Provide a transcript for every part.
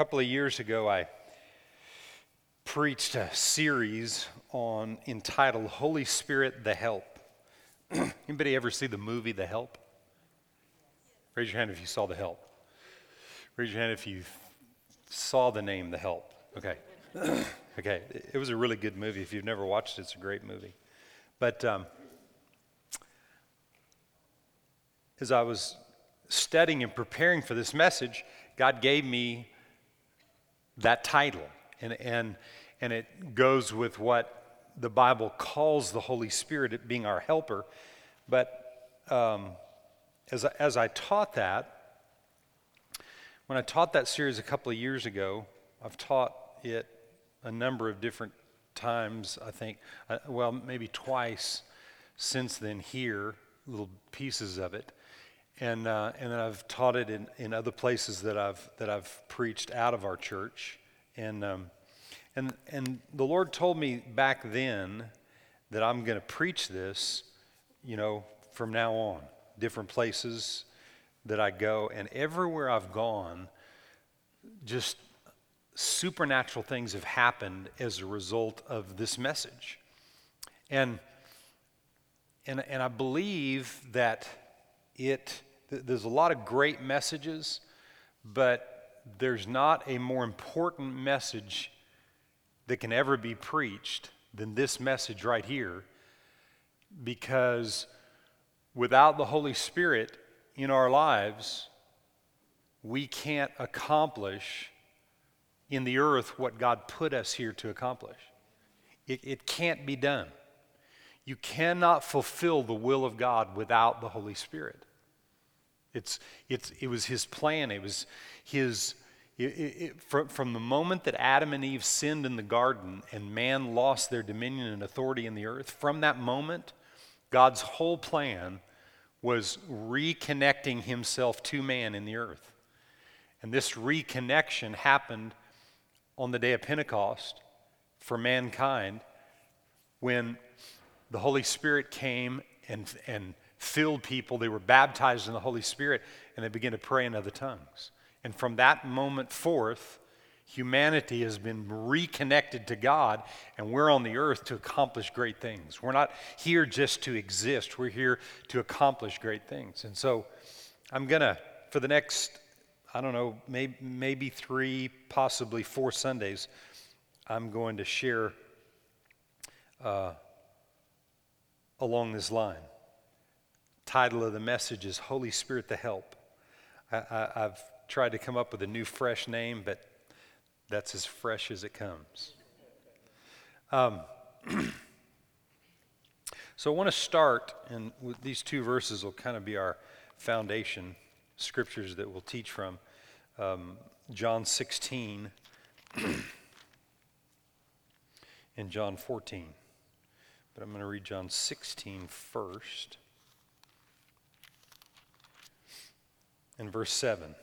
couple of years ago, I preached a series on entitled Holy Spirit the Help. Anybody ever see the movie The Help? Raise your hand if you saw The Help. Raise your hand if you saw the name The Help. Okay. okay. It was a really good movie. If you've never watched it, it's a great movie. But um, as I was studying and preparing for this message, God gave me that title. And, and, and it goes with what the Bible calls the Holy Spirit, it being our helper. But um, as, I, as I taught that, when I taught that series a couple of years ago, I've taught it a number of different times, I think, uh, well, maybe twice since then here, little pieces of it and uh, and then I've taught it in, in other places that I've that I've preached out of our church, and um, and and the Lord told me back then that I'm going to preach this, you know, from now on, different places that I go, and everywhere I've gone, just supernatural things have happened as a result of this message, and and and I believe that it there's a lot of great messages, but there's not a more important message that can ever be preached than this message right here because without the Holy Spirit in our lives, we can't accomplish in the earth what God put us here to accomplish. It, it can't be done. You cannot fulfill the will of God without the Holy Spirit. It's, it's, it was his plan. It was his, it, it, from, from the moment that Adam and Eve sinned in the garden and man lost their dominion and authority in the earth, from that moment, God's whole plan was reconnecting himself to man in the earth. And this reconnection happened on the day of Pentecost for mankind when the Holy Spirit came and, and filled people. They were baptized in the Holy Spirit and they began to pray in other tongues. And from that moment forth, humanity has been reconnected to God and we're on the earth to accomplish great things. We're not here just to exist, we're here to accomplish great things. And so I'm going to, for the next, I don't know, maybe, maybe three, possibly four Sundays, I'm going to share uh, along this line title of the message is Holy Spirit the Help. I, have tried to come up with a new, fresh name, but that's as fresh as it comes. Um, so I want to start, and these two verses will kind of be our foundation scriptures that we'll teach from. Um, John 16 and John 14. But I'm going to read John 16 first. In verse 7.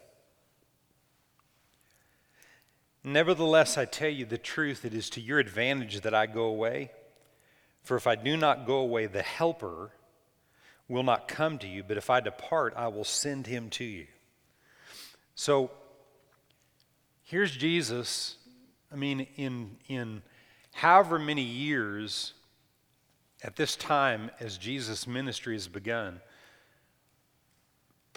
Nevertheless, I tell you the truth, it is to your advantage that I go away. For if I do not go away, the Helper will not come to you, but if I depart, I will send him to you. So here's Jesus. I mean, in, in however many years at this time as Jesus' ministry has begun,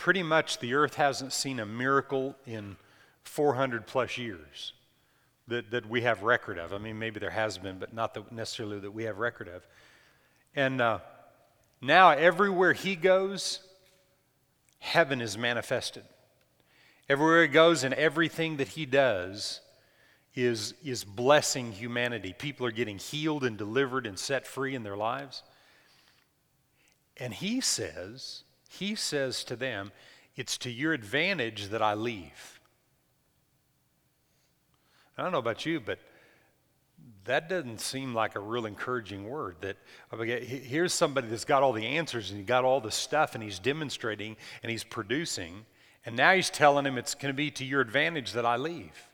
pretty much the earth hasn't seen a miracle in 400 plus years that, that we have record of. I mean, maybe there has been, but not that necessarily that we have record of. And uh, now, everywhere he goes, heaven is manifested. Everywhere he goes and everything that he does is, is blessing humanity. People are getting healed and delivered and set free in their lives. And he says, he says to them, It's to your advantage that I leave. I don't know about you, but that doesn't seem like a real encouraging word. That here's somebody that's got all the answers and he got all the stuff and he's demonstrating and he's producing, and now he's telling him it's going to be to your advantage that I leave.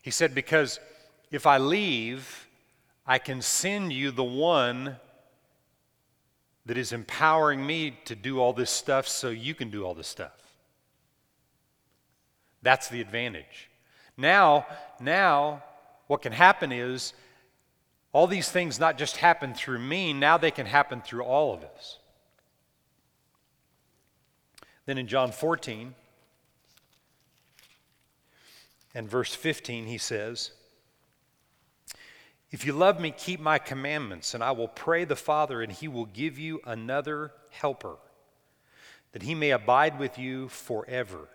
He said, Because if I leave, I can send you the one that is empowering me to do all this stuff so you can do all this stuff. That's the advantage. Now, now what can happen is all these things not just happen through me, now they can happen through all of us. Then in John 14 and verse 15 he says, if you love me, keep my commandments, and I will pray the Father, and he will give you another helper, that he may abide with you forever.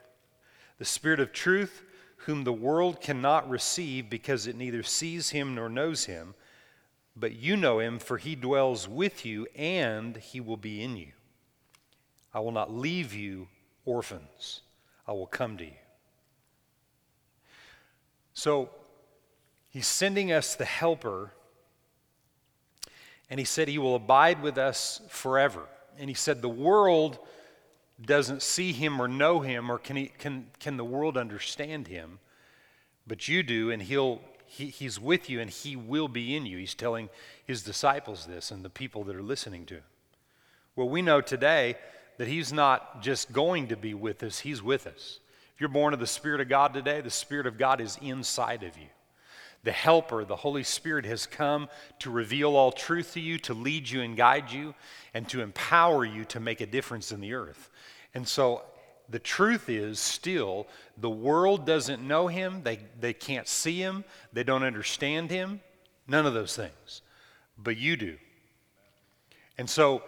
The Spirit of truth, whom the world cannot receive because it neither sees him nor knows him, but you know him, for he dwells with you, and he will be in you. I will not leave you orphans, I will come to you. So, He's sending us the helper, and he said he will abide with us forever. And he said the world doesn't see him or know him, or can, he, can, can the world understand him? But you do, and he'll, he, he's with you, and he will be in you. He's telling his disciples this and the people that are listening to him. Well, we know today that he's not just going to be with us, he's with us. If you're born of the Spirit of God today, the Spirit of God is inside of you the Helper, the Holy Spirit, has come to reveal all truth to you, to lead you and guide you, and to empower you to make a difference in the earth. And so the truth is still the world doesn't know him, they, they can't see him, they don't understand him, none of those things. But you do. And so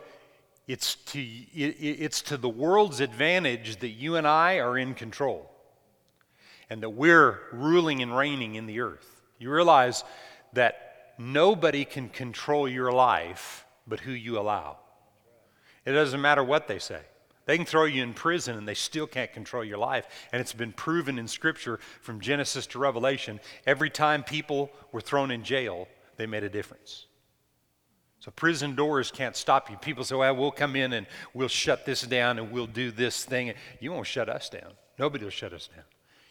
it's to, it, it's to the world's advantage that you and I are in control and that we're ruling and reigning in the earth. You realize that nobody can control your life but who you allow. It doesn't matter what they say. They can throw you in prison and they still can't control your life. And it's been proven in Scripture from Genesis to Revelation every time people were thrown in jail, they made a difference. So prison doors can't stop you. People say, well, we'll come in and we'll shut this down and we'll do this thing. You won't shut us down. Nobody will shut us down.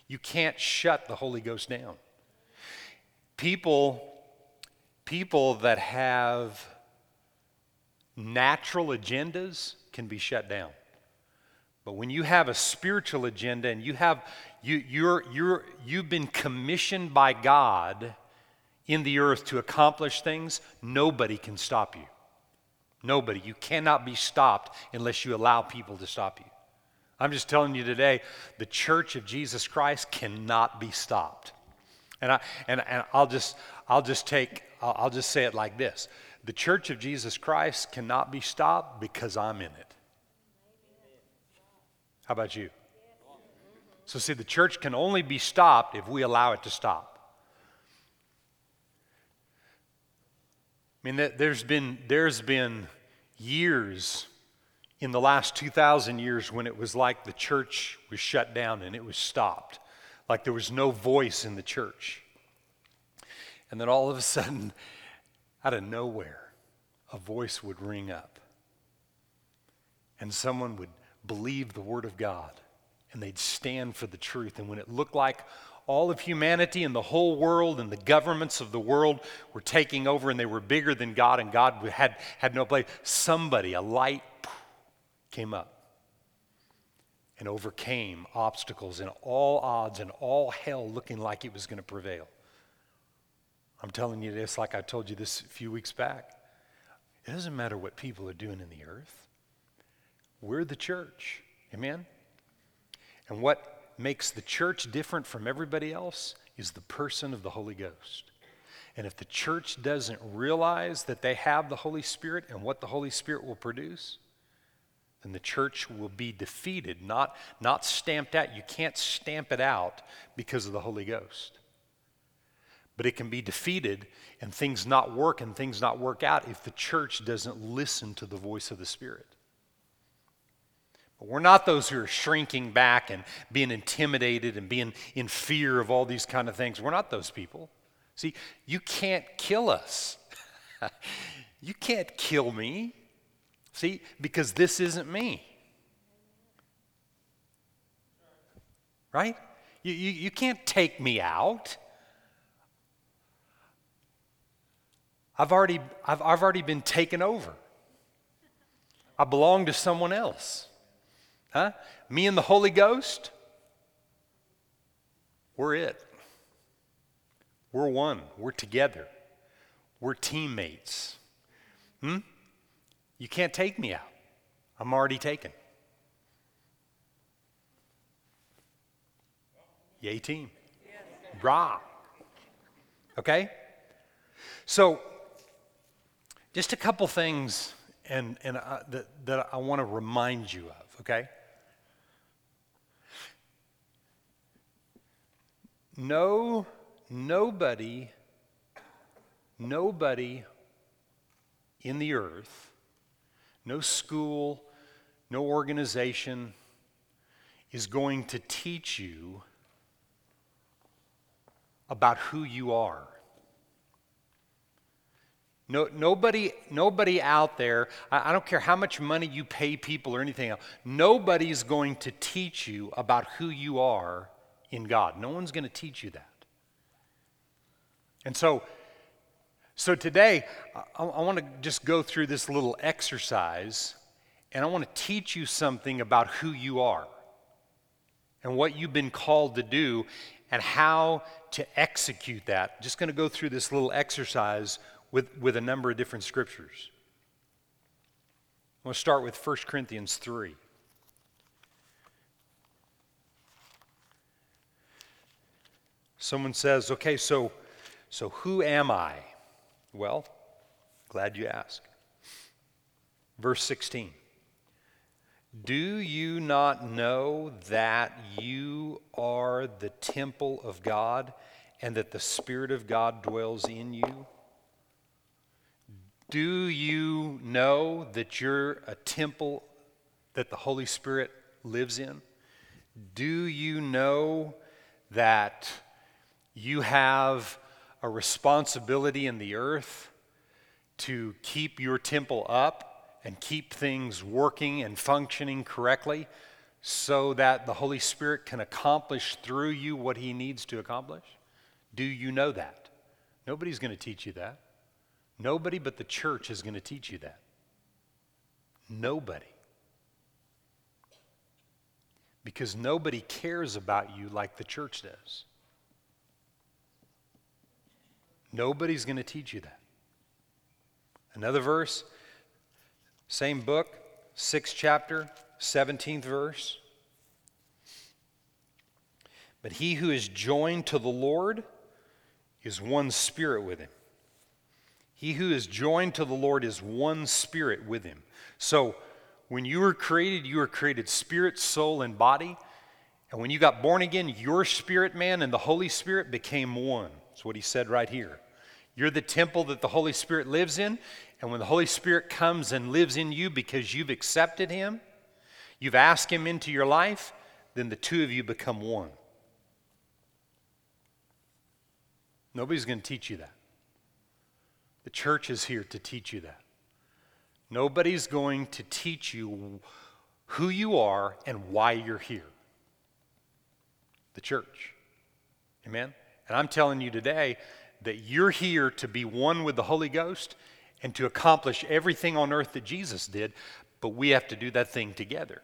You can't shut the Holy Ghost down people people that have natural agendas can be shut down. But when you have a spiritual agenda and you have you you're you're you've been commissioned by god in the earth to accomplish things nobody can stop you. Nobody. You cannot be stopped unless you allow people to stop you. I'm just telling you today the church of jesus christ cannot be stopped. And, I, and, and I'll, just, I'll just take, I'll, I'll just say it like this The church of Jesus Christ cannot be stopped because I'm in it. How about you? So, see, the church can only be stopped if we allow it to stop. I mean, there's been, there's been years in the last 2,000 years when it was like the church was shut down and it was stopped like there was no voice in the church. And then all of a sudden, out of nowhere, a voice would ring up. And someone would believe the Word of God and they'd stand for the truth. And when it looked like all of humanity and the whole world and the governments of the world were taking over and they were bigger than God and God had, had no place, somebody, a light came up and overcame obstacles and all odds and all hell looking like it was going to prevail. I'm telling you this like I told you this a few weeks back. It doesn't matter what people are doing in the earth. We're the church. Amen? And what makes the church different from everybody else is the person of the Holy Ghost. And if the church doesn't realize that they have the Holy Spirit and what the Holy Spirit will produce, and the church will be defeated, not, not stamped out. You can't stamp it out because of the Holy Ghost. But it can be defeated and things not work and things not work out if the church doesn't listen to the voice of the Spirit. But we're not those who are shrinking back and being intimidated and being in fear of all these kind of things. We're not those people. See, you can't kill us. you can't kill me. See, because this isn't me. Right? You, you, you can't take me out. I've already, I've, I've already been taken over. I belong to someone else. Huh? Me and the Holy Ghost, we're it. We're one. We're together. We're teammates. Hmm? You can't take me out. I'm already taken. Yay, team. Yes. Rah. Okay? So, just a couple things and, and uh, that, that I want to remind you of, okay? No, nobody, nobody in the earth, no school, no organization is going to teach you about who you are. No, nobody, nobody out there, I, I don't care how much money you pay people or anything else, nobody's going to teach you about who you are in God. No one's going to teach you that. And so, so today, I, I want to just go through this little exercise, and I want to teach you something about who you are and what you've been called to do and how to execute that. Just going to go through this little exercise with, with a number of different scriptures. I'm going to start with 1 Corinthians 3. Someone says, okay, so, so who am I? Well, glad you asked. Verse 16. Do you not know that you are the temple of God and that the Spirit of God dwells in you? Do you know that you're a temple that the Holy Spirit lives in? Do you know that you have a responsibility in the earth to keep your temple up and keep things working and functioning correctly so that the Holy Spirit can accomplish through you what He needs to accomplish? Do you know that? Nobody's going to teach you that. Nobody but the church is going to teach you that. Nobody. Because nobody cares about you like the church does. Nobody's going to teach you that. Another verse, same book, sixth chapter, 17th verse. But he who is joined to the Lord is one spirit with him. He who is joined to the Lord is one spirit with him. So, when you were created, you were created spirit, soul, and body. And when you got born again, your spirit man and the Holy Spirit became one. That's what he said right here. You're the temple that the Holy Spirit lives in. And when the Holy Spirit comes and lives in you because you've accepted him, you've asked him into your life, then the two of you become one. Nobody's going to teach you that. The church is here to teach you that. Nobody's going to teach you who you are and why you're here. The church. Amen? And I'm telling you today that you're here to be one with the Holy Ghost and to accomplish everything on earth that Jesus did, but we have to do that thing together.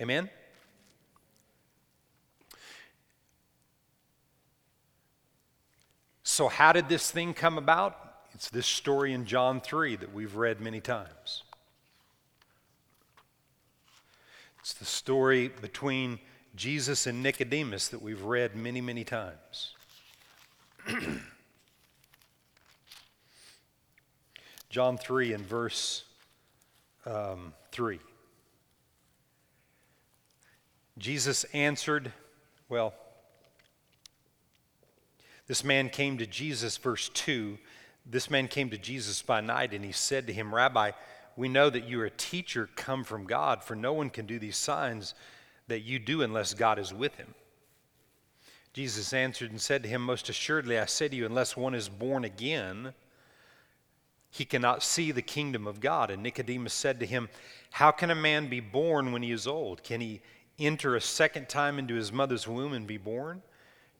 Amen? So, how did this thing come about? It's this story in John 3 that we've read many times. It's the story between Jesus and Nicodemus that we've read many, many times. John 3 and verse um, 3. Jesus answered, well, this man came to Jesus, verse 2. This man came to Jesus by night, and he said to him, Rabbi, we know that you are a teacher come from God, for no one can do these signs that you do unless God is with him. Jesus answered and said to him, Most assuredly, I say to you, unless one is born again, he cannot see the kingdom of God. And Nicodemus said to him, How can a man be born when he is old? Can he enter a second time into his mother's womb and be born?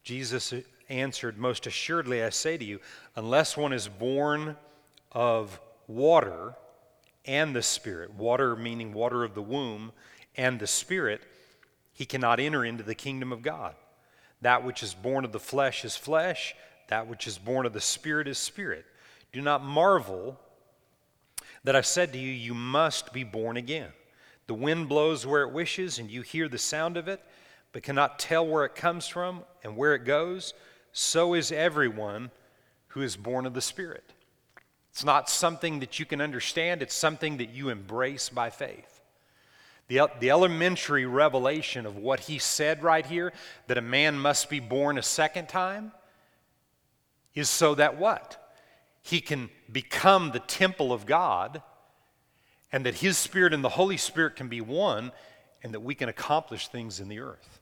Jesus answered, Most assuredly, I say to you, unless one is born of water and the Spirit, water meaning water of the womb, and the Spirit, he cannot enter into the kingdom of God. That which is born of the flesh is flesh, that which is born of the Spirit is spirit. Do not marvel that I said to you, You must be born again. The wind blows where it wishes, and you hear the sound of it, but cannot tell where it comes from and where it goes. So is everyone who is born of the Spirit. It's not something that you can understand, it's something that you embrace by faith. The, the elementary revelation of what he said right here, that a man must be born a second time, is so that what? He can become the temple of God, and that his spirit and the Holy Spirit can be one, and that we can accomplish things in the earth.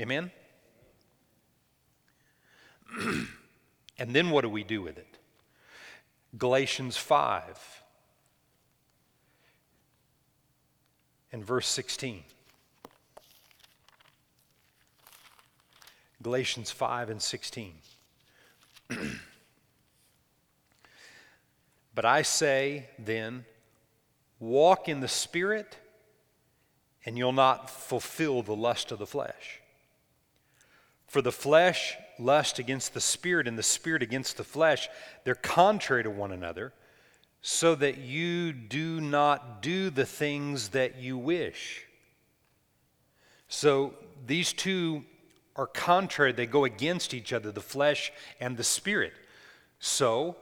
Amen? and then what do we do with it? Galatians 5 and verse 16. Galatians 5 and 16. but I say then, walk in the Spirit, and you'll not fulfill the lust of the flesh. For the flesh lust against the spirit and the spirit against the flesh, they're contrary to one another, so that you do not do the things that you wish. So these two are contrary, they go against each other, the flesh and the spirit. So,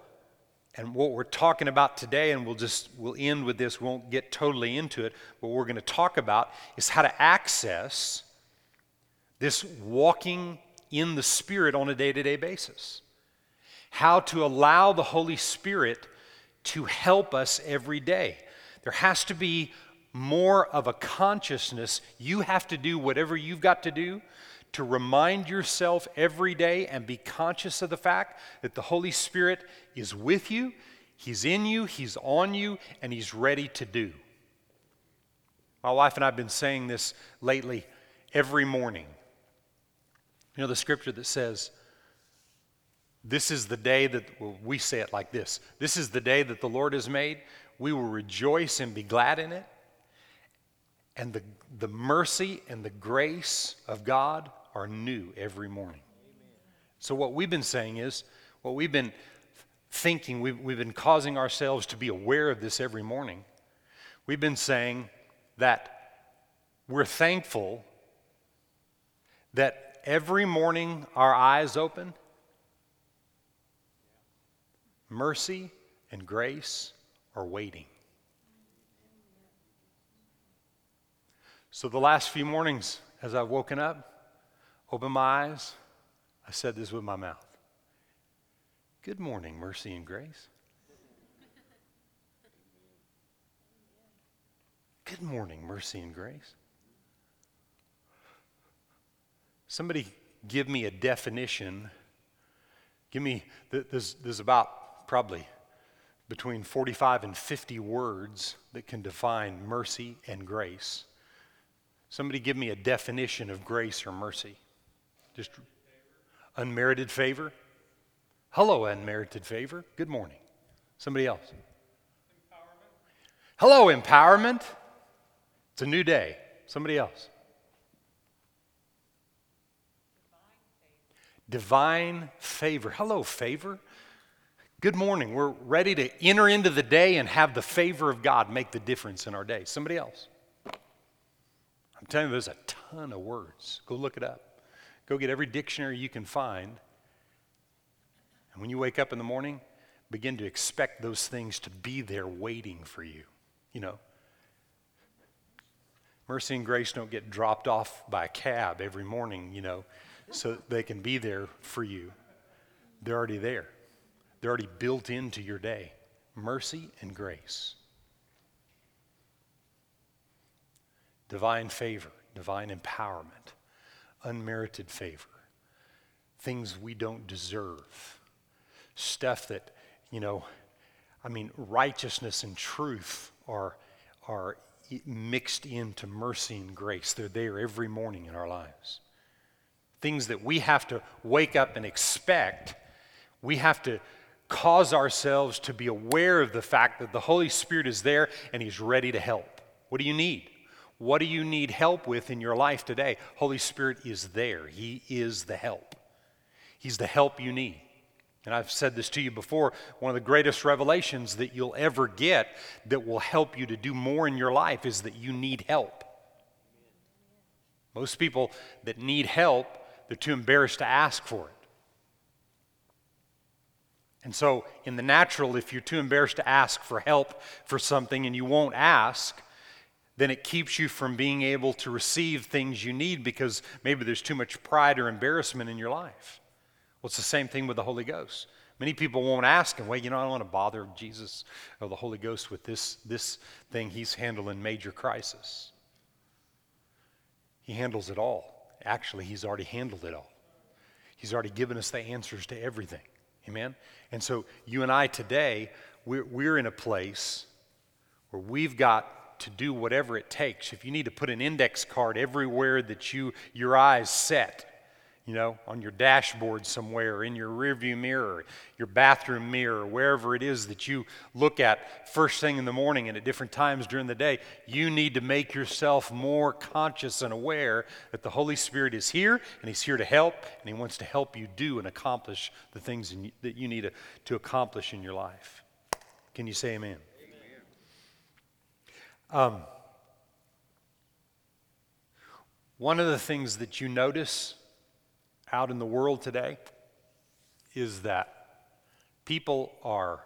and what we're talking about today, and we'll just we'll end with this, we won't get totally into it, but what we're going to talk about is how to access this walking in the Spirit on a day to day basis. How to allow the Holy Spirit to help us every day. There has to be more of a consciousness. You have to do whatever you've got to do to remind yourself every day and be conscious of the fact that the Holy Spirit is with you, He's in you, He's on you, and He's ready to do. My wife and I have been saying this lately every morning. You know the scripture that says, This is the day that, well, we say it like this This is the day that the Lord has made. We will rejoice and be glad in it. And the, the mercy and the grace of God are new every morning. So, what we've been saying is, what we've been thinking, we've, we've been causing ourselves to be aware of this every morning. We've been saying that we're thankful that every morning our eyes open, mercy and grace are waiting. So, the last few mornings, as I've woken up, opened my eyes, I said this with my mouth Good morning, mercy and grace. Good morning, mercy and grace. Somebody give me a definition. Give me, there's, there's about probably between 45 and 50 words that can define mercy and grace. Somebody give me a definition of grace or mercy. Just unmerited favor. Hello, unmerited favor. Good morning. Somebody else. Empowerment. Hello, empowerment. It's a new day. Somebody else. divine favor. Hello, favor. Good morning. We're ready to enter into the day and have the favor of God make the difference in our day. Somebody else. I'm telling you, there's a ton of words. Go look it up. Go get every dictionary you can find. And when you wake up in the morning, begin to expect those things to be there waiting for you. You know, mercy and grace don't get dropped off by a cab every morning, you know so they can be there for you. They're already there, they're already built into your day. Mercy and grace. Divine favor, divine empowerment, unmerited favor, things we don't deserve, stuff that, you know, I mean, righteousness and truth are, are mixed into mercy and grace. They're there every morning in our lives things that we have to wake up and expect. We have to cause ourselves to be aware of the fact that the Holy Spirit is there and He's ready to help. What do you need? What do you need help with in your life today? Holy Spirit is there. He is the help. He's the help you need. And I've said this to you before one of the greatest revelations that you'll ever get that will help you to do more in your life is that you need help. Most people that need help, they're too embarrassed to ask for it. And so, in the natural, if you're too embarrassed to ask for help for something and you won't ask, then it keeps you from being able to receive things you need because maybe there's too much pride or embarrassment in your life. Well, it's the same thing with the Holy Ghost. Many people won't ask him, well, you know, I don't want to bother Jesus or the Holy Ghost with this, this thing he's handling major crisis. He handles it all. Actually, he's already handled it all. He's already given us the answers to everything. Amen? And so you and I today, we're, we're in a place where we've got to do whatever it takes. If you need to put an index card everywhere that you your eyes set, you know, on your dashboard somewhere, in your rearview mirror, your bathroom mirror, wherever it is that you look at first thing in the morning and at different times during the day, you need to make yourself more conscious and aware that the Holy Spirit is here and He's here to help and He wants to help you do and accomplish the things in, that you need to, to accomplish in your life. Can you say amen? amen. Um, one of the things that you notice out in the world today is that people are,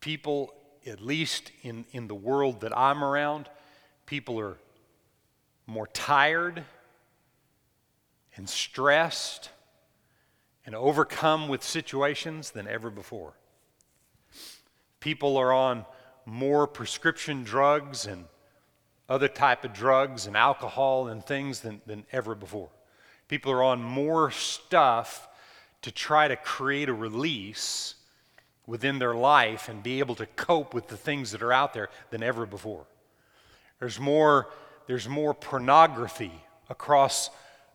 people, at least in, in the world that I'm around, people are more tired and stressed and overcome with situations than ever before. People are on more prescription drugs and other type of drugs and alcohol and things than, than ever before. People are on more stuff to try to create a release within their life and be able to cope with the things that are out there than ever before. There's more, there's more pornography across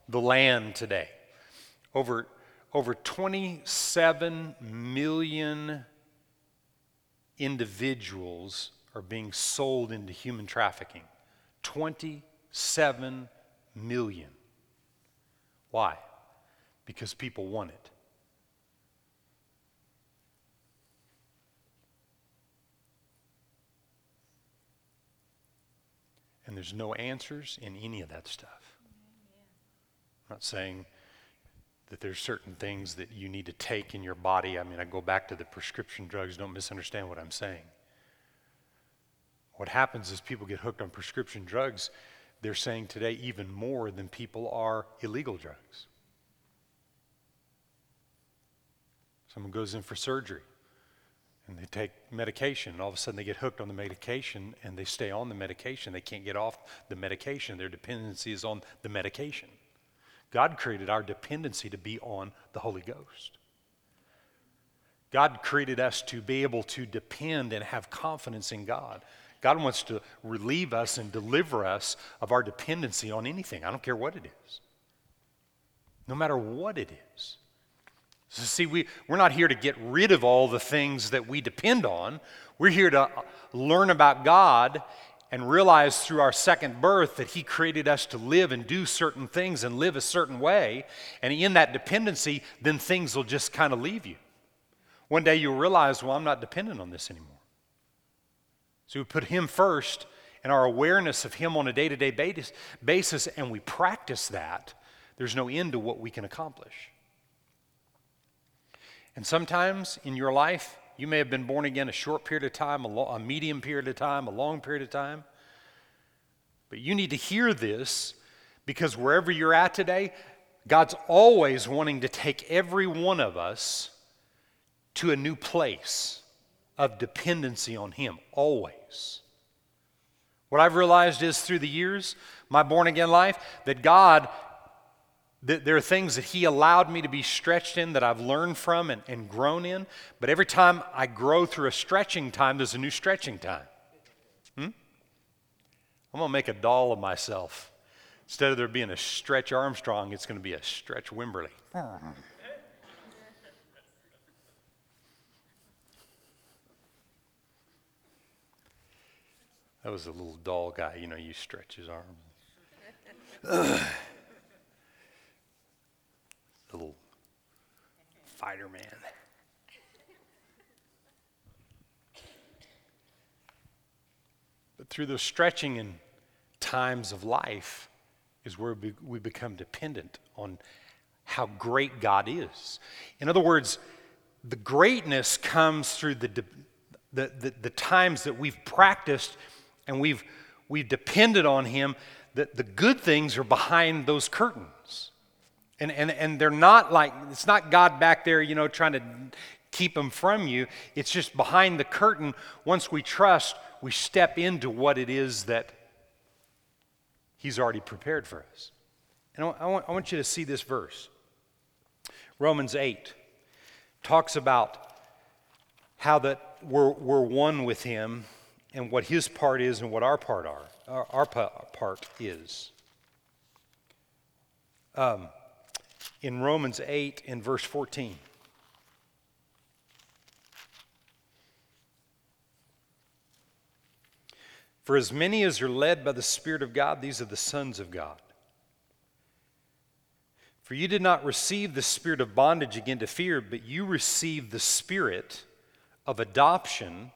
the land today. Over, over 27 million individuals are being sold into human trafficking. 27 million. Why? Because people want it. And there's no answers in any of that stuff. I'm not saying that there's certain things that you need to take in your body. I mean, I go back to the prescription drugs. Don't misunderstand what I'm saying. What happens is people get hooked on prescription drugs they're saying today even more than people are illegal drugs. Someone goes in for surgery and they take medication, and all of a sudden they get hooked on the medication and they stay on the medication. They can't get off the medication. Their dependency is on the medication. God created our dependency to be on the Holy Ghost. God created us to be able to depend and have confidence in God. God wants to relieve us and deliver us of our dependency on anything. I don't care what it is. No matter what it is. So, see, we, we're not here to get rid of all the things that we depend on. We're here to learn about God and realize through our second birth that He created us to live and do certain things and live a certain way. And in that dependency, then things will just kind of leave you. One day you'll realize, well, I'm not dependent on this anymore. So we put Him first and our awareness of Him on a day to day basis, and we practice that, there's no end to what we can accomplish. And sometimes in your life, you may have been born again a short period of time, a, lo- a medium period of time, a long period of time. But you need to hear this because wherever you're at today, God's always wanting to take every one of us to a new place of dependency on Him, always. What I've realized is through the years, my born again life, that God, that there are things that He allowed me to be stretched in that I've learned from and, and grown in. But every time I grow through a stretching time, there's a new stretching time. Hmm? I'm going to make a doll of myself. Instead of there being a stretch Armstrong, it's going to be a stretch Wimberly. That was a little doll guy. You know, you stretch his arm. little fighter man. But through those stretching and times of life is where we become dependent on how great God is. In other words, the greatness comes through the, the, the, the times that we've practiced and we've, we've depended on Him, that the good things are behind those curtains. And, and, and they're not like, it's not God back there, you know, trying to keep them from you. It's just behind the curtain. Once we trust, we step into what it is that He's already prepared for us. And I want, I want you to see this verse. Romans 8 talks about how that we're, we're one with Him and what His part is and what our part are. Our, part is. Um, in Romans 8 in verse 14. For as many as are led by the Spirit of God, these are the sons of God. For you did not receive the spirit of bondage again to fear, but you received the spirit of adoption,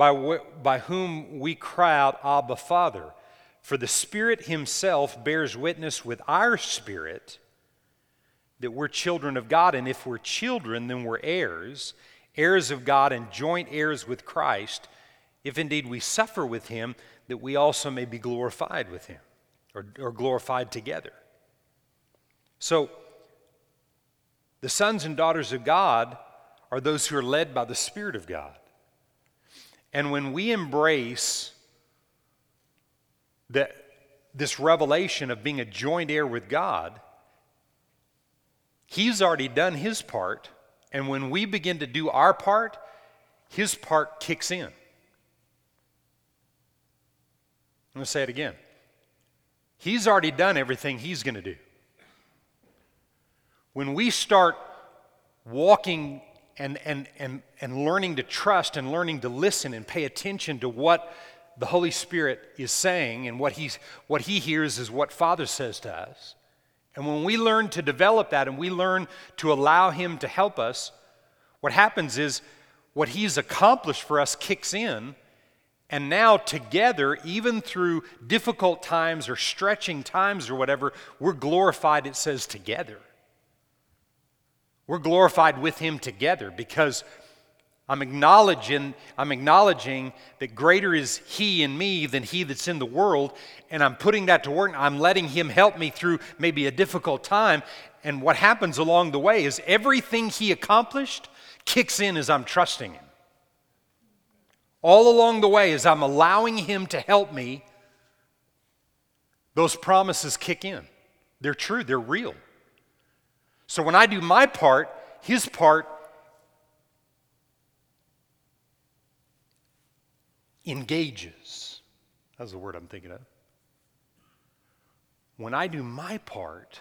by, wh- by whom we cry out, Abba, Father. For the Spirit Himself bears witness with our spirit that we're children of God. And if we're children, then we're heirs, heirs of God and joint heirs with Christ if indeed we suffer with him, that we also may be glorified with him or, or glorified together. So, the sons and daughters of God are those who are led by the Spirit of God. And when we embrace that, this revelation of being a joint heir with God, He's already done His part. And when we begin to do our part, His part kicks in. I'm going to say it again. He's already done everything He's going to do. When we start walking and, and, and, and learning to trust and learning to listen and pay attention to what the Holy Spirit is saying and what, he's, what He hears is what Father says to us. And when we learn to develop that and we learn to allow Him to help us, what happens is what He's accomplished for us kicks in and now, together, even through difficult times or stretching times or whatever, we're glorified, it says, together. We're glorified with Him together because I'm acknowledging, I'm acknowledging that greater is He in me than He that's in the world, and I'm putting that to work. I'm letting Him help me through maybe a difficult time. And what happens along the way is everything He accomplished kicks in as I'm trusting Him. All along the way, as I'm allowing Him to help me, those promises kick in. They're true, they're real. So when I do my part, His part engages. That's the word I'm thinking of. When I do my part,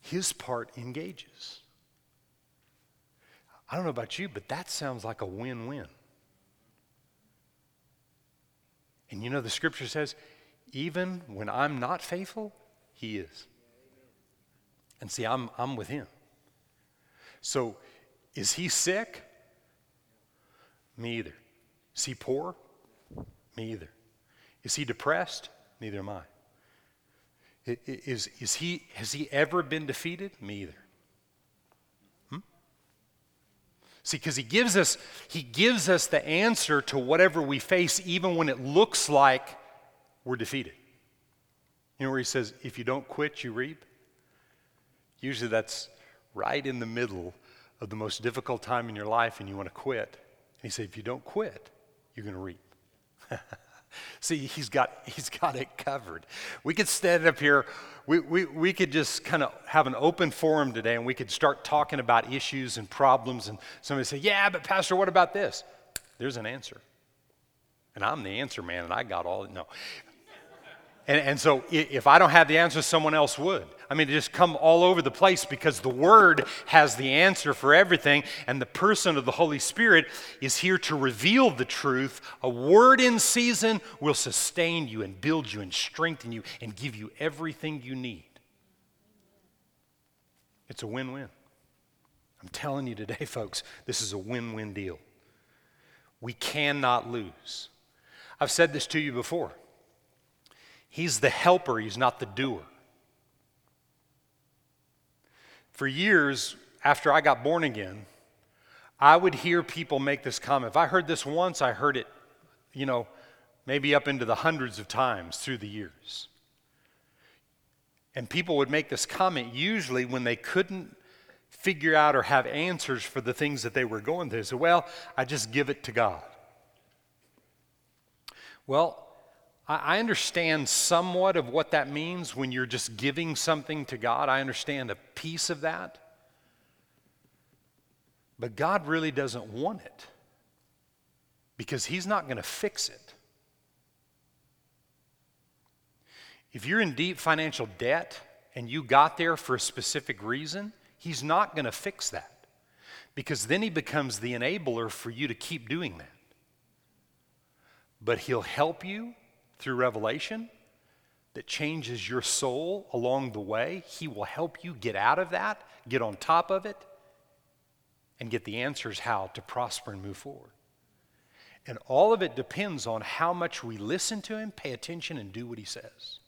His part engages. I don't know about you, but that sounds like a win win. And you know, the scripture says, even when I'm not faithful, He is. And see, I'm, I'm with Him. So, is He sick? Me either. Is He poor? Me either. Is He depressed? Neither am I. Is, is he, has He ever been defeated? Me either. Hmm? See, because he gives us he gives us the answer to whatever we face, even when it looks like we're defeated. You know where he says, if you don't quit, you reap? Usually that's right in the middle of the most difficult time in your life and you want to quit. And he said, if you don't quit, you're going to reap. See, he's got, he's got it covered. We could stand up here, we, we, we could just kind of have an open forum today and we could start talking about issues and problems. And somebody say, Yeah, but Pastor, what about this? There's an answer. And I'm the answer man, and I got all. No. And, and so if I don't have the answer, someone else would. I mean, it just come all over the place because the Word has the answer for everything, and the person of the Holy Spirit is here to reveal the truth. A word in season will sustain you and build you and strengthen you and give you everything you need. It's a win win. I'm telling you today, folks, this is a win win deal. We cannot lose. I've said this to you before. He's the helper, he's not the doer. For years after I got born again, I would hear people make this comment. If I heard this once, I heard it, you know, maybe up into the hundreds of times through the years. And people would make this comment usually when they couldn't figure out or have answers for the things that they were going through. So, well, I just give it to God. Well, I understand somewhat of what that means when you're just giving something to God. I understand a piece of that. But God really doesn't want it because He's not going to fix it. If you're in deep financial debt and you got there for a specific reason, He's not going to fix that because then He becomes the enabler for you to keep doing that. But He'll help you through revelation that changes your soul along the way. He will help you get out of that, get on top of it, and get the answers how to prosper and move forward. And all of it depends on how much we listen to Him, pay attention, and do what He says.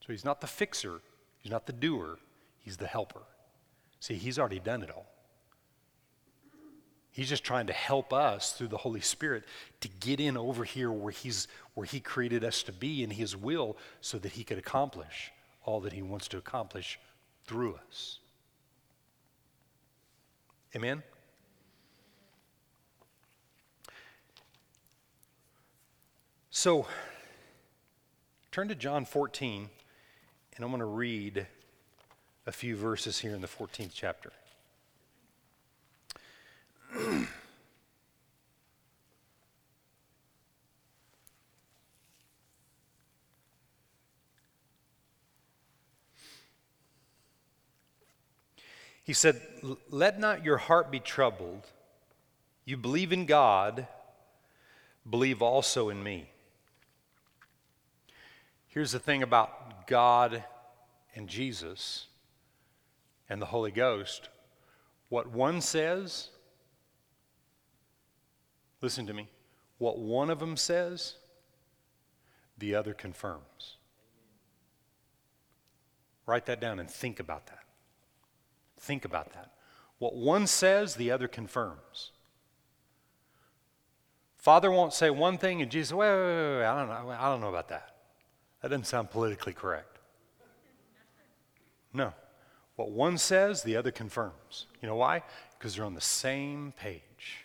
So He's not the fixer, He's not the doer, He's the helper. See, He's already done it all. He's just trying to help us through the Holy Spirit to get in over here where, he's, where He created us to be in His will so that He could accomplish all that He wants to accomplish through us. Amen? So, turn to John 14, and I'm going to read a few verses here in the 14th chapter. he said, Let not your heart be troubled. You believe in God, believe also in me. Here's the thing about God and Jesus and the Holy Ghost what one says, Listen to me. What one of them says, the other confirms. Write that down and think about that. Think about that. What one says, the other confirms. Father won't say one thing and Jesus, wait, wait, wait, wait, I don't know, I don't know about that. That doesn't sound politically correct. No. What one says, the other confirms. You know why? Because they're on the same page.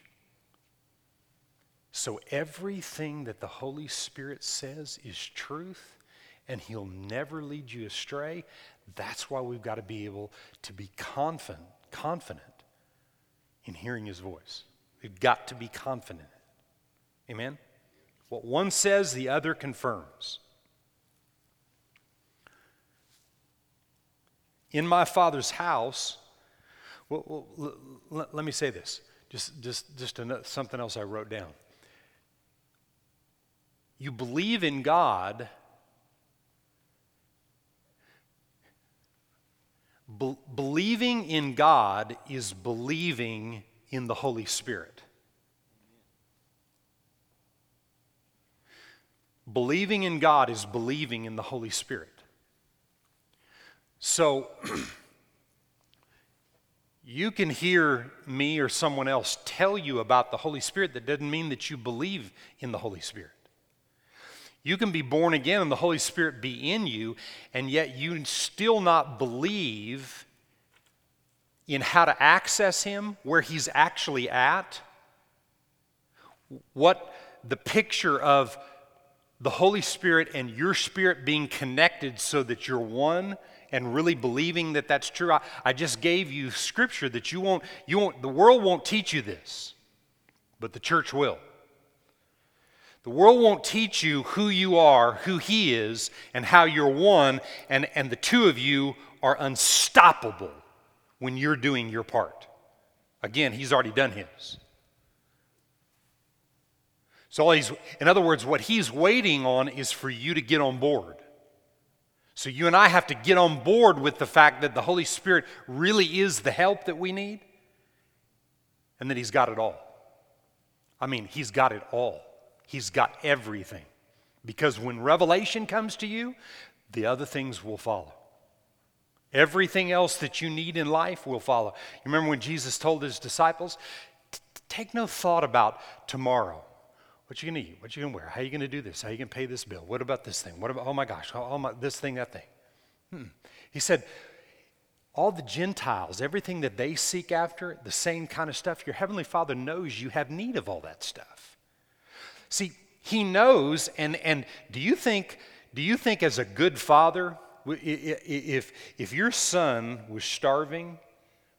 So everything that the Holy Spirit says is truth, and He'll never lead you astray. That's why we've got to be able to be confident, confident in hearing His voice. We've got to be confident. Amen? What one says, the other confirms. In my Father's house, well, well let, let me say this. Just, just, just something else I wrote down you believe in God, Be- believing in God is believing in the Holy Spirit. Believing in God is believing in the Holy Spirit. So, you can hear me or someone else tell you about the Holy Spirit. That doesn't mean that you believe in the Holy Spirit. You can be born again and the Holy Spirit be in you, and yet you still not believe in how to access Him, where He's actually at. What the picture of the Holy Spirit and your spirit being connected so that you're one and really believing that that's true. I, I just gave you scripture that you won't, you won't, the world won't teach you this, but the church will. The world won't teach you who you are, who He is, and how you're one, and, and the two of you are unstoppable when you're doing your part. Again, He's already done His. So, he's, in other words, what He's waiting on is for you to get on board. So, you and I have to get on board with the fact that the Holy Spirit really is the help that we need and that He's got it all. I mean, He's got it all. He's got everything. Because when revelation comes to you, the other things will follow. Everything else that you need in life will follow. You remember when Jesus told his disciples, take no thought about tomorrow. What you gonna eat? What you gonna wear? How you gonna do this? How you gonna pay this bill? What about this thing? What about oh my gosh, oh my this thing, that thing? Hmm. He said, all the Gentiles, everything that they seek after, the same kind of stuff, your Heavenly Father knows you have need of all that stuff. See, he knows, and, and do you think, do you think as a good father, if, if your son was starving,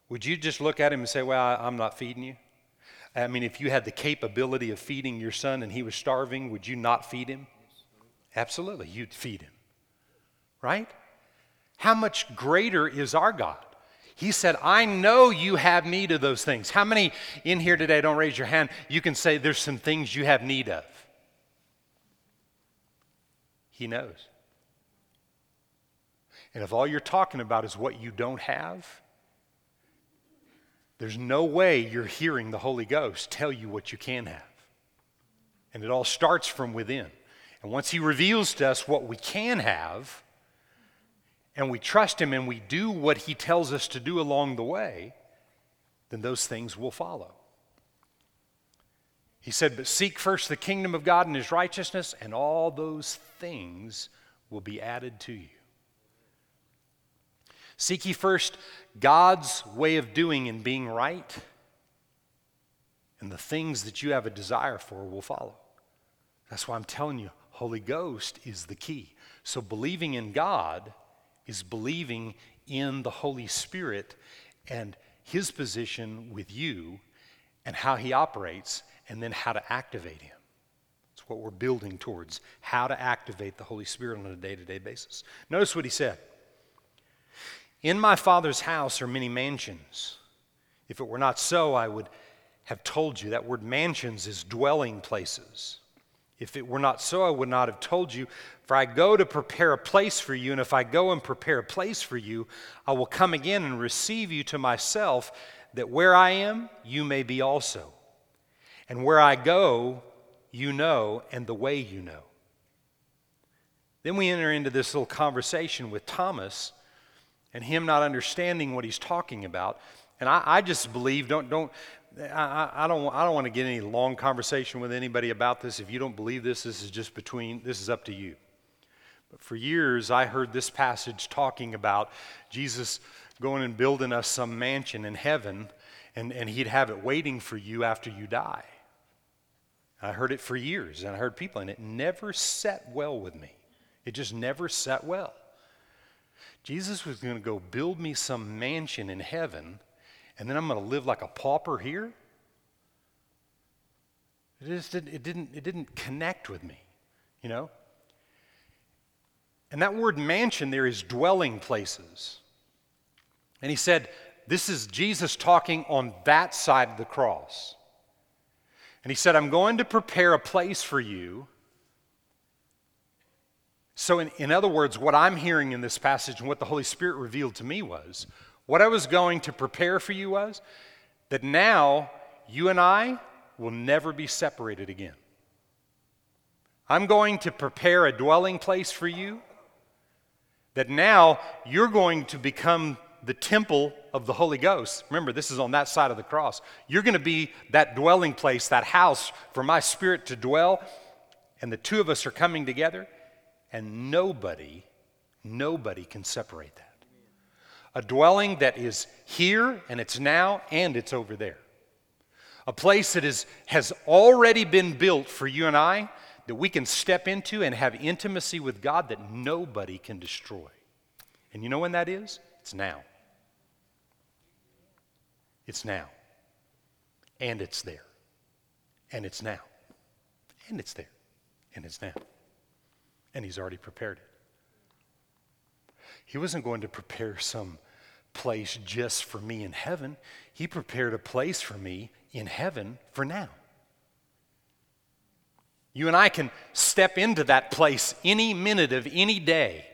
would you just look at him and say, Well, I'm not feeding you? I mean, if you had the capability of feeding your son and he was starving, would you not feed him? Absolutely, you'd feed him. Right? How much greater is our God? He said, I know you have need of those things. How many in here today, don't raise your hand, you can say there's some things you have need of? He knows. And if all you're talking about is what you don't have, there's no way you're hearing the Holy Ghost tell you what you can have. And it all starts from within. And once He reveals to us what we can have, and we trust Him and we do what He tells us to do along the way, then those things will follow. He said, But seek first the kingdom of God and His righteousness, and all those things will be added to you. Seek ye first God's way of doing and being right, and the things that you have a desire for will follow. That's why I'm telling you, Holy Ghost is the key. So believing in God is believing in the Holy Spirit and his position with you and how he operates and then how to activate him. It's what we're building towards how to activate the Holy Spirit on a day to day basis. Notice what he said In my Father's house are many mansions. If it were not so, I would have told you. That word mansions is dwelling places. If it were not so, I would not have told you. For I go to prepare a place for you, and if I go and prepare a place for you, I will come again and receive you to myself, that where I am, you may be also. And where I go, you know, and the way you know. Then we enter into this little conversation with Thomas and him not understanding what he's talking about. And I, I just believe, don't, don't, I, I, don't, I don't want to get any long conversation with anybody about this. If you don't believe this, this is just between, this is up to you. But for years, I heard this passage talking about Jesus going and building us some mansion in heaven, and, and he'd have it waiting for you after you die. I heard it for years, and I heard people, and it never set well with me. It just never set well. Jesus was going to go build me some mansion in heaven and then I'm going to live like a pauper here? It just didn't, it didn't, it didn't connect with me, you know? And that word mansion there is dwelling places. And he said, This is Jesus talking on that side of the cross. And he said, I'm going to prepare a place for you. So, in, in other words, what I'm hearing in this passage and what the Holy Spirit revealed to me was what I was going to prepare for you was that now you and I will never be separated again. I'm going to prepare a dwelling place for you that now you're going to become the temple of the Holy Ghost. Remember, this is on that side of the cross. You're going to be that dwelling place, that house for my spirit to dwell, and the two of us are coming together, and nobody, nobody can separate that a dwelling that is here and it's now and it's over there. A place that is, has already been built for you and I that we can step into and have intimacy with God that nobody can destroy. And you know when that is? It's now. It's now. And it's there. And it's now. And it's there. and it's now. And He's already prepared it. He wasn't going to prepare some place just for me in heaven, He prepared a place for me in heaven for now. You and I can step into that place any minute of any day.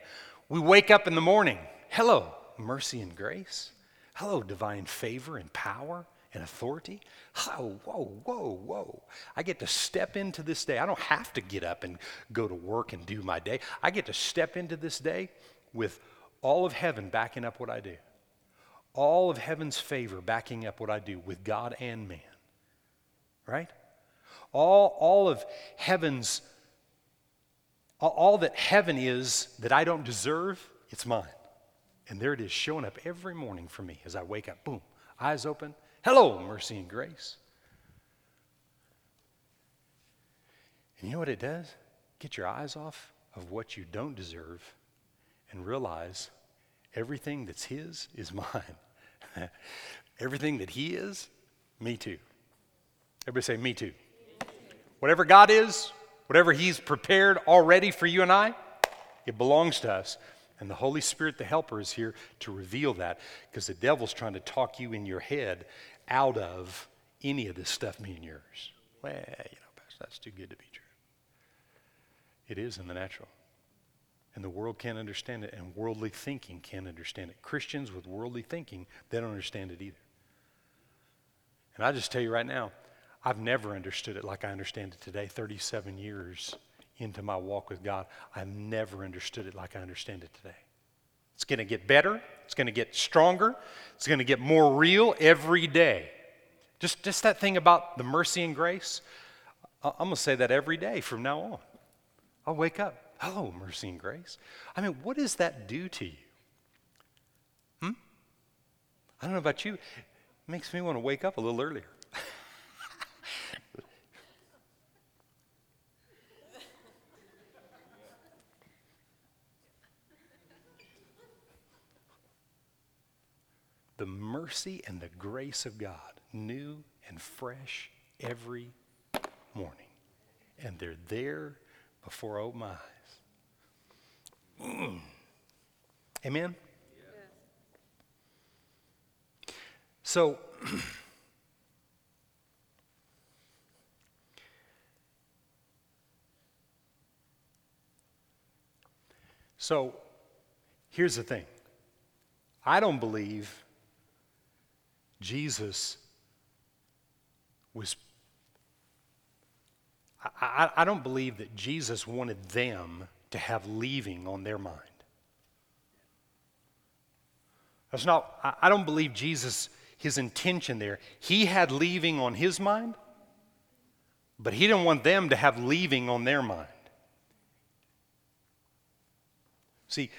We wake up in the morning. Hello, mercy and grace. Hello, divine favor and power and authority. Oh, whoa, whoa, whoa. I get to step into this day. I don't have to get up and go to work and do my day. I get to step into this day with all of heaven backing up what I do, all of heaven's favor backing up what I do with God and man. Right? All, all of heaven's, all, that heaven is that I don't deserve, it's mine. And there it is showing up every morning for me as I wake up. Boom, eyes open. Hello, mercy and grace. And you know what it does? Get your eyes off of what you don't deserve and realize everything that's His is mine. everything that He is, me too. Everybody say, me too. Whatever God is, whatever He's prepared already for you and I, it belongs to us. And the Holy Spirit, the helper, is here to reveal that because the devil's trying to talk you in your head out of any of this stuff being yours. Well, you know, Pastor, that's too good to be true. It is in the natural. And the world can't understand it, and worldly thinking can't understand it. Christians with worldly thinking, they don't understand it either. And I just tell you right now, I've never understood it like I understand it today, 37 years into my walk with God. I've never understood it like I understand it today. It's going to get better, it's going to get stronger, it's going to get more real every day. Just, just that thing about the mercy and grace, I'm going to say that every day from now on. I'll wake up. Hello, mercy and grace. I mean, what does that do to you? Hmm? I don't know about you. It makes me want to wake up a little earlier. the mercy and the grace of God, new and fresh every morning. And they're there before I open my eyes. Mm. Amen? Yeah. So, so here's the thing I don't believe Jesus was. I, I, don't believe that Jesus wanted them to have leaving on their mind. That's not, I, don't believe Jesus, his intention there. He had leaving on his mind, but he didn't want them to have leaving on their mind. See,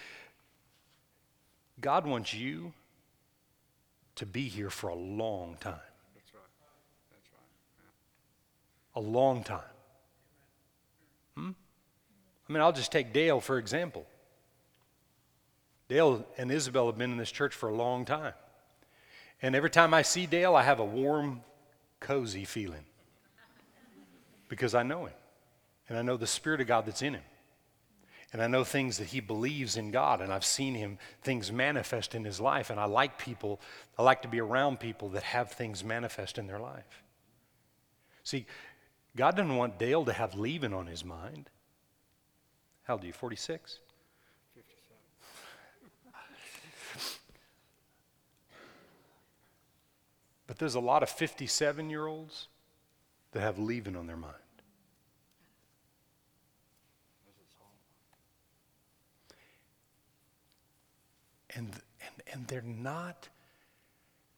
God wants you to be here for a long time. That's right. That's right. Yeah. A long time. Hmm? I mean, I'll just take Dale for example. Dale and Isabel have been in this church for a long time. And every time I see Dale, I have a warm, cozy feeling because I know him and I know the Spirit of God that's in him. And I know things that he believes in God, and I've seen him, things manifest in his life. And I like people, I like to be around people that have things manifest in their life. See, God doesn't want Dale to have leaving on his mind. How old are you, 46? 57. but there's a lot of 57 year olds that have leaving on their mind. and, and, and they're not,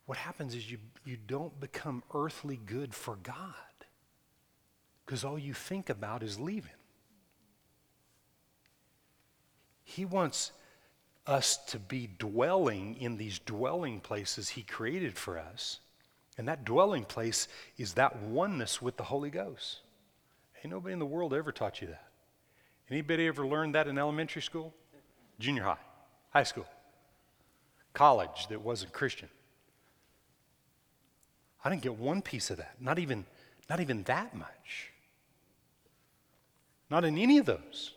what happens is you, you don't become earthly good for God because all you think about is leaving. He wants us to be dwelling in these dwelling places He created for us. And that dwelling place is that oneness with the Holy Ghost. Ain't nobody in the world ever taught you that. Anybody ever learned that in elementary school? Junior high, high school? college that wasn't Christian. I didn't get one piece of that, not even, not even that much. Not in any of those.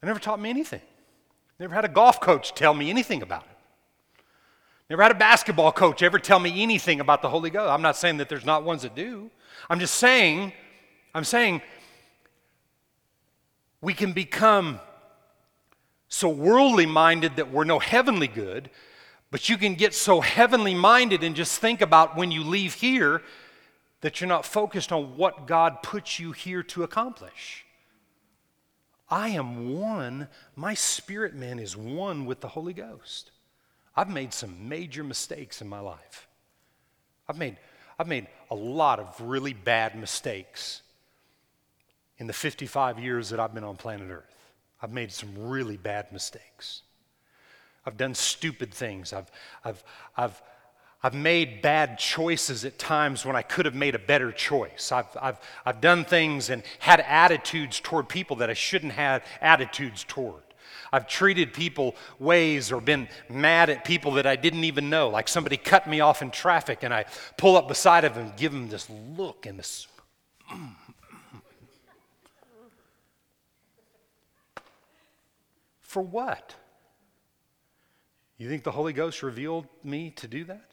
They never taught me anything. Never had a golf coach tell me anything about it. Never had a basketball coach ever tell me anything about the Holy Ghost. I'm not saying that there's not ones that do. I'm just saying, I'm saying we can become so worldly minded that we're no heavenly good, but you can get so heavenly minded and just think about when you leave here that you're not focused on what God puts you here to accomplish. I am one, my spirit man is one with the Holy Ghost. I've made some major mistakes in my life. I've made, I've made a lot of really bad mistakes in the 55 years that I've been on planet Earth. I've made some really bad mistakes. I've done stupid things. I've, I've, I've, I've made bad choices at times when I could have made a better choice. I've, I've, I've done things and had attitudes toward people that I shouldn't have attitudes toward. I've treated people ways or been mad at people that I didn't even know. Like somebody cut me off in traffic and I pull up beside of them and give them this look and this. For what? You think the Holy Ghost revealed me to do that?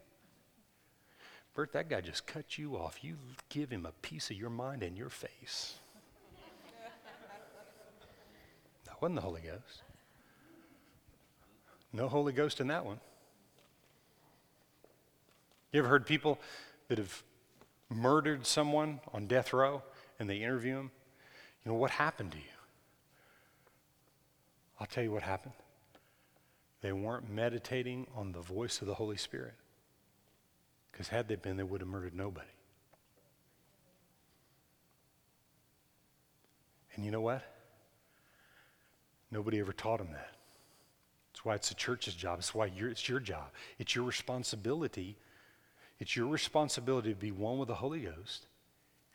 Bert, that guy just cut you off. You give him a piece of your mind in your face. that wasn't the Holy Ghost. No Holy Ghost in that one. You ever heard people that have murdered someone on death row and they interview them? You know, what happened to you? I'll tell you what happened. They weren't meditating on the voice of the Holy Spirit. Because had they been, they would have murdered nobody. And you know what? Nobody ever taught them that. That's why it's the church's job. It's why it's your job. It's your responsibility. It's your responsibility to be one with the Holy Ghost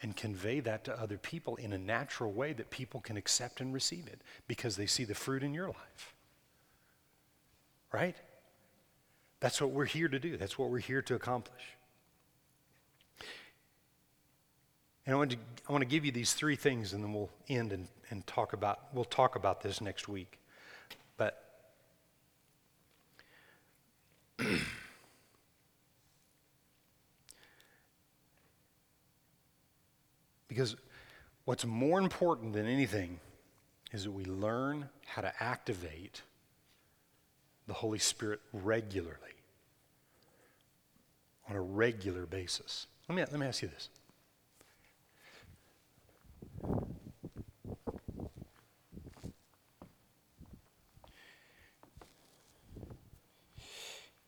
and convey that to other people in a natural way that people can accept and receive it because they see the fruit in your life. Right? That's what we're here to do. That's what we're here to accomplish. And I want to, I want to give you these three things and then we'll end and, and talk about we'll talk about this next week. But Because what's more important than anything is that we learn how to activate the Holy Spirit regularly, on a regular basis. Let me, let me ask you this.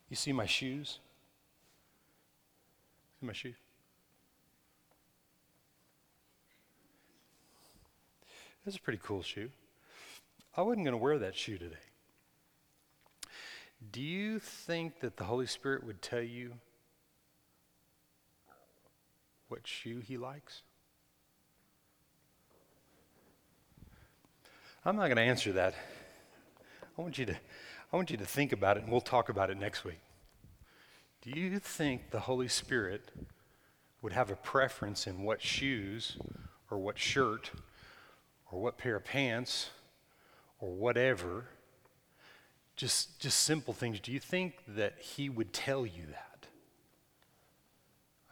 You see my shoes? See my shoes? That's a pretty cool shoe. I wasn't going to wear that shoe today. Do you think that the Holy Spirit would tell you what shoe he likes? I'm not going to answer that. I want you to I want you to think about it and we'll talk about it next week. Do you think the Holy Spirit would have a preference in what shoes or what shirt or what pair of pants or whatever, just, just simple things, do you think that he would tell you that?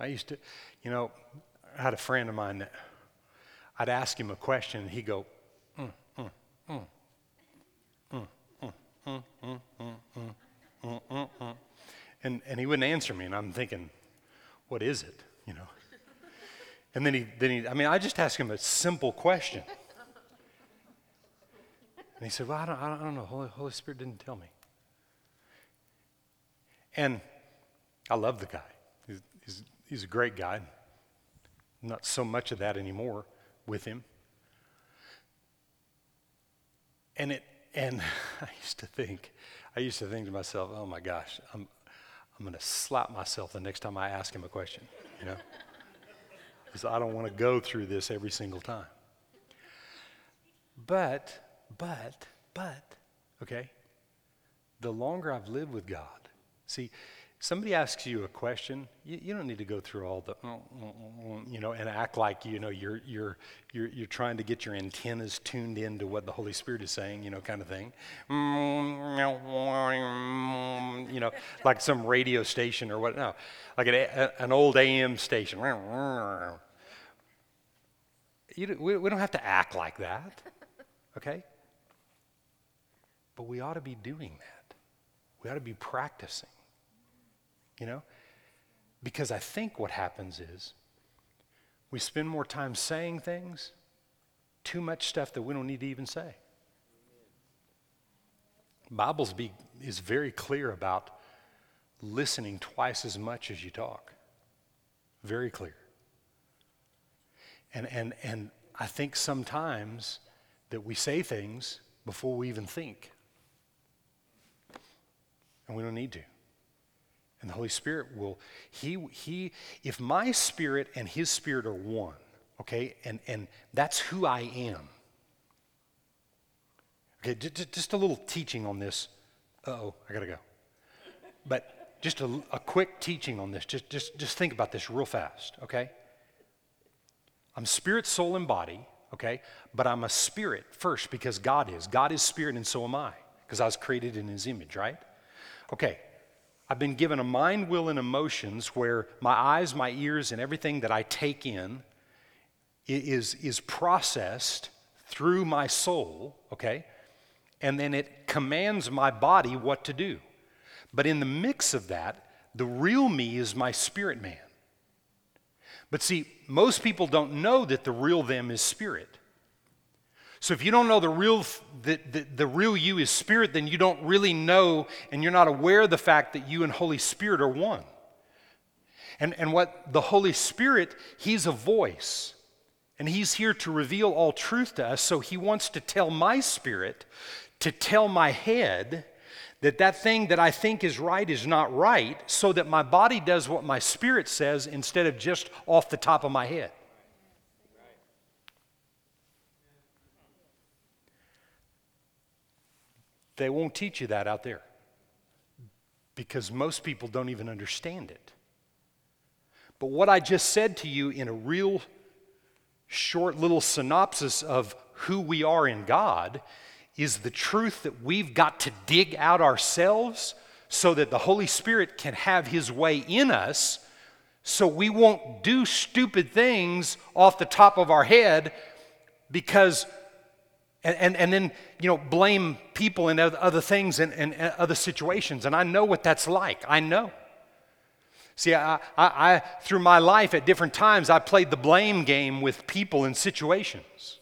I used to, you know, I had a friend of mine that I'd ask him a question and he'd go, mm, mm, mm, mm, mm, mm, mm, mm, mm, mm, mm. And, and he wouldn't answer me, and I'm thinking, what is it, you know? And then he, then he, I mean, I just asked him a simple question. And he said, Well, I don't, I don't know. Holy, Holy Spirit didn't tell me. And I love the guy. He's, he's, he's a great guy. Not so much of that anymore with him. And it and I used to think, I used to think to myself, oh my gosh, I'm I'm gonna slap myself the next time I ask him a question, you know? Because I don't want to go through this every single time. But but, but, okay, the longer I've lived with God, see, somebody asks you a question, you, you, don't need to go through all the, oh, oh, oh, you know, and act like you know you're you're you're you're trying to get your antennas tuned into what the Holy Spirit is saying, you know, kind of thing. You know, like some radio station or what? No, like an, an old AM station. You, we, we don't have to act like that, okay? But we ought to be doing that. We ought to be practicing you know? Because I think what happens is we spend more time saying things, too much stuff that we don't need to even say. Bibles be, is very clear about listening twice as much as you talk. Very clear. And, and, and I think sometimes that we say things before we even think. And we don't need to. And the Holy Spirit will, he, he, if my spirit and his spirit are one, okay, and, and that's who I am. Okay, just a little teaching on this. oh, I gotta go. But just a, a quick teaching on this. Just, just, just think about this real fast, okay? I'm spirit, soul, and body, okay? But I'm a spirit first because God is. God is spirit, and so am I, because I was created in his image, right? Okay, I've been given a mind, will, and emotions where my eyes, my ears, and everything that I take in is, is processed through my soul, okay? And then it commands my body what to do. But in the mix of that, the real me is my spirit man. But see, most people don't know that the real them is spirit. So if you don't know the real, the, the, the, real you is spirit, then you don't really know and you're not aware of the fact that you and Holy Spirit are one. And, and what the Holy Spirit, He's a voice. And He's here to reveal all truth to us. So He wants to tell my spirit, to tell my head, that that thing that I think is right is not right, so that my body does what my spirit says instead of just off the top of my head. They won't teach you that out there because most people don't even understand it. But what I just said to you in a real short little synopsis of who we are in God is the truth that we've got to dig out ourselves so that the Holy Spirit can have His way in us so we won't do stupid things off the top of our head because and, and, and then, you know, blame people and other things and, and, and other situations. And I know what that's like. I know. See, I, I, I, through my life at different times, I played the blame game with people and situations.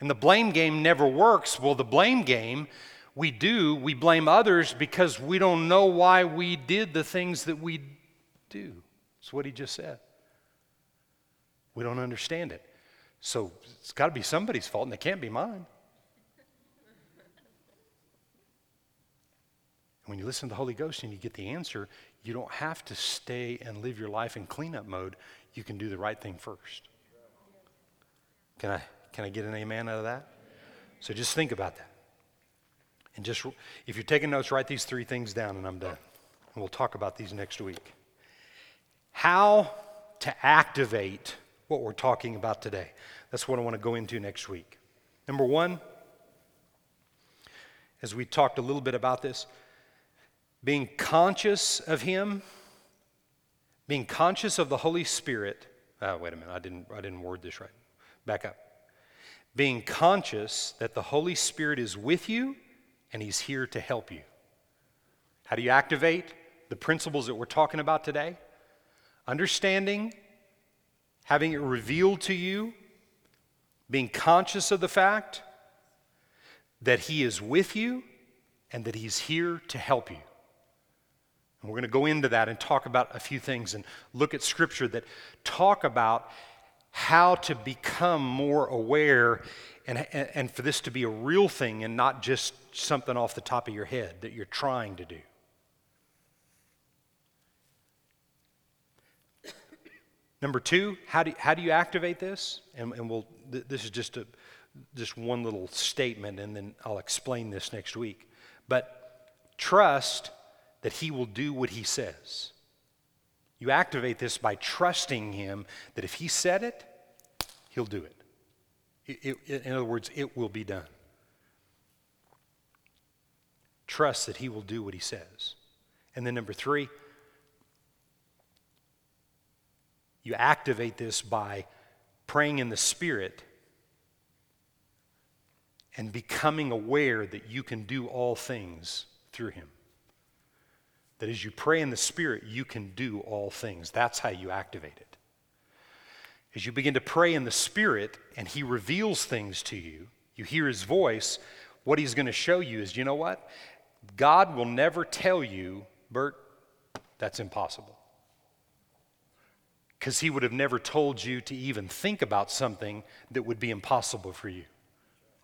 And the blame game never works. Well, the blame game, we do, we blame others because we don't know why we did the things that we do. That's what he just said. We don't understand it. So it's got to be somebody's fault, and it can't be mine. when you listen to the Holy Ghost and you get the answer, you don't have to stay and live your life in cleanup mode. You can do the right thing first. Can I, can I get an amen out of that? So just think about that. And just, if you're taking notes, write these three things down and I'm done. And we'll talk about these next week. How to activate what we're talking about today. That's what I want to go into next week. Number one, as we talked a little bit about this, being conscious of Him, being conscious of the Holy Spirit. Oh, wait a minute, I didn't, I didn't word this right. Back up. Being conscious that the Holy Spirit is with you and He's here to help you. How do you activate the principles that we're talking about today? Understanding having it revealed to you, being conscious of the fact that He is with you and that He's here to help you. And we're going to go into that and talk about a few things and look at scripture that talk about how to become more aware and, and for this to be a real thing and not just something off the top of your head that you're trying to do. Number two, how do, how do you activate this? And, and we'll, th- this is just, a, just one little statement, and then I'll explain this next week. But trust that He will do what He says. You activate this by trusting Him that if He said it, He'll do it. It, it. In other words, it will be done. Trust that He will do what He says. And then, number three, you activate this by praying in the Spirit and becoming aware that you can do all things through Him. That as you pray in the Spirit, you can do all things. That's how you activate it. As you begin to pray in the Spirit and He reveals things to you, you hear His voice, what He's going to show you is you know what? God will never tell you, Bert, that's impossible. Because He would have never told you to even think about something that would be impossible for you.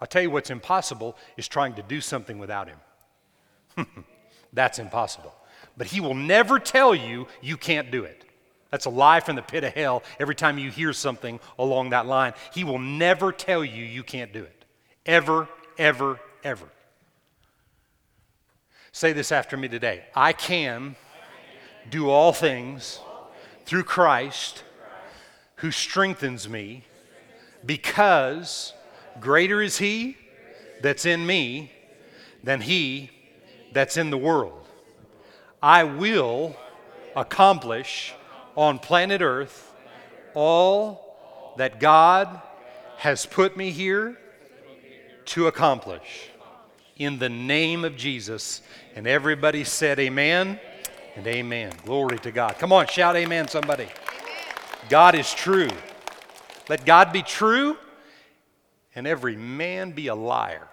I'll tell you what's impossible is trying to do something without Him. that's impossible. But He will never tell you you can't do it. That's a lie from the pit of hell every time you hear something along that line. He will never tell you you can't do it. Ever, ever, ever. Say this after me today I can do all things through Christ who strengthens me because greater is He that's in me than He that's in the world. I will accomplish on planet Earth all that God has put me here to accomplish. In the name of Jesus. And everybody said, Amen and amen. Glory to God. Come on, shout amen, somebody. God is true. Let God be true and every man be a liar.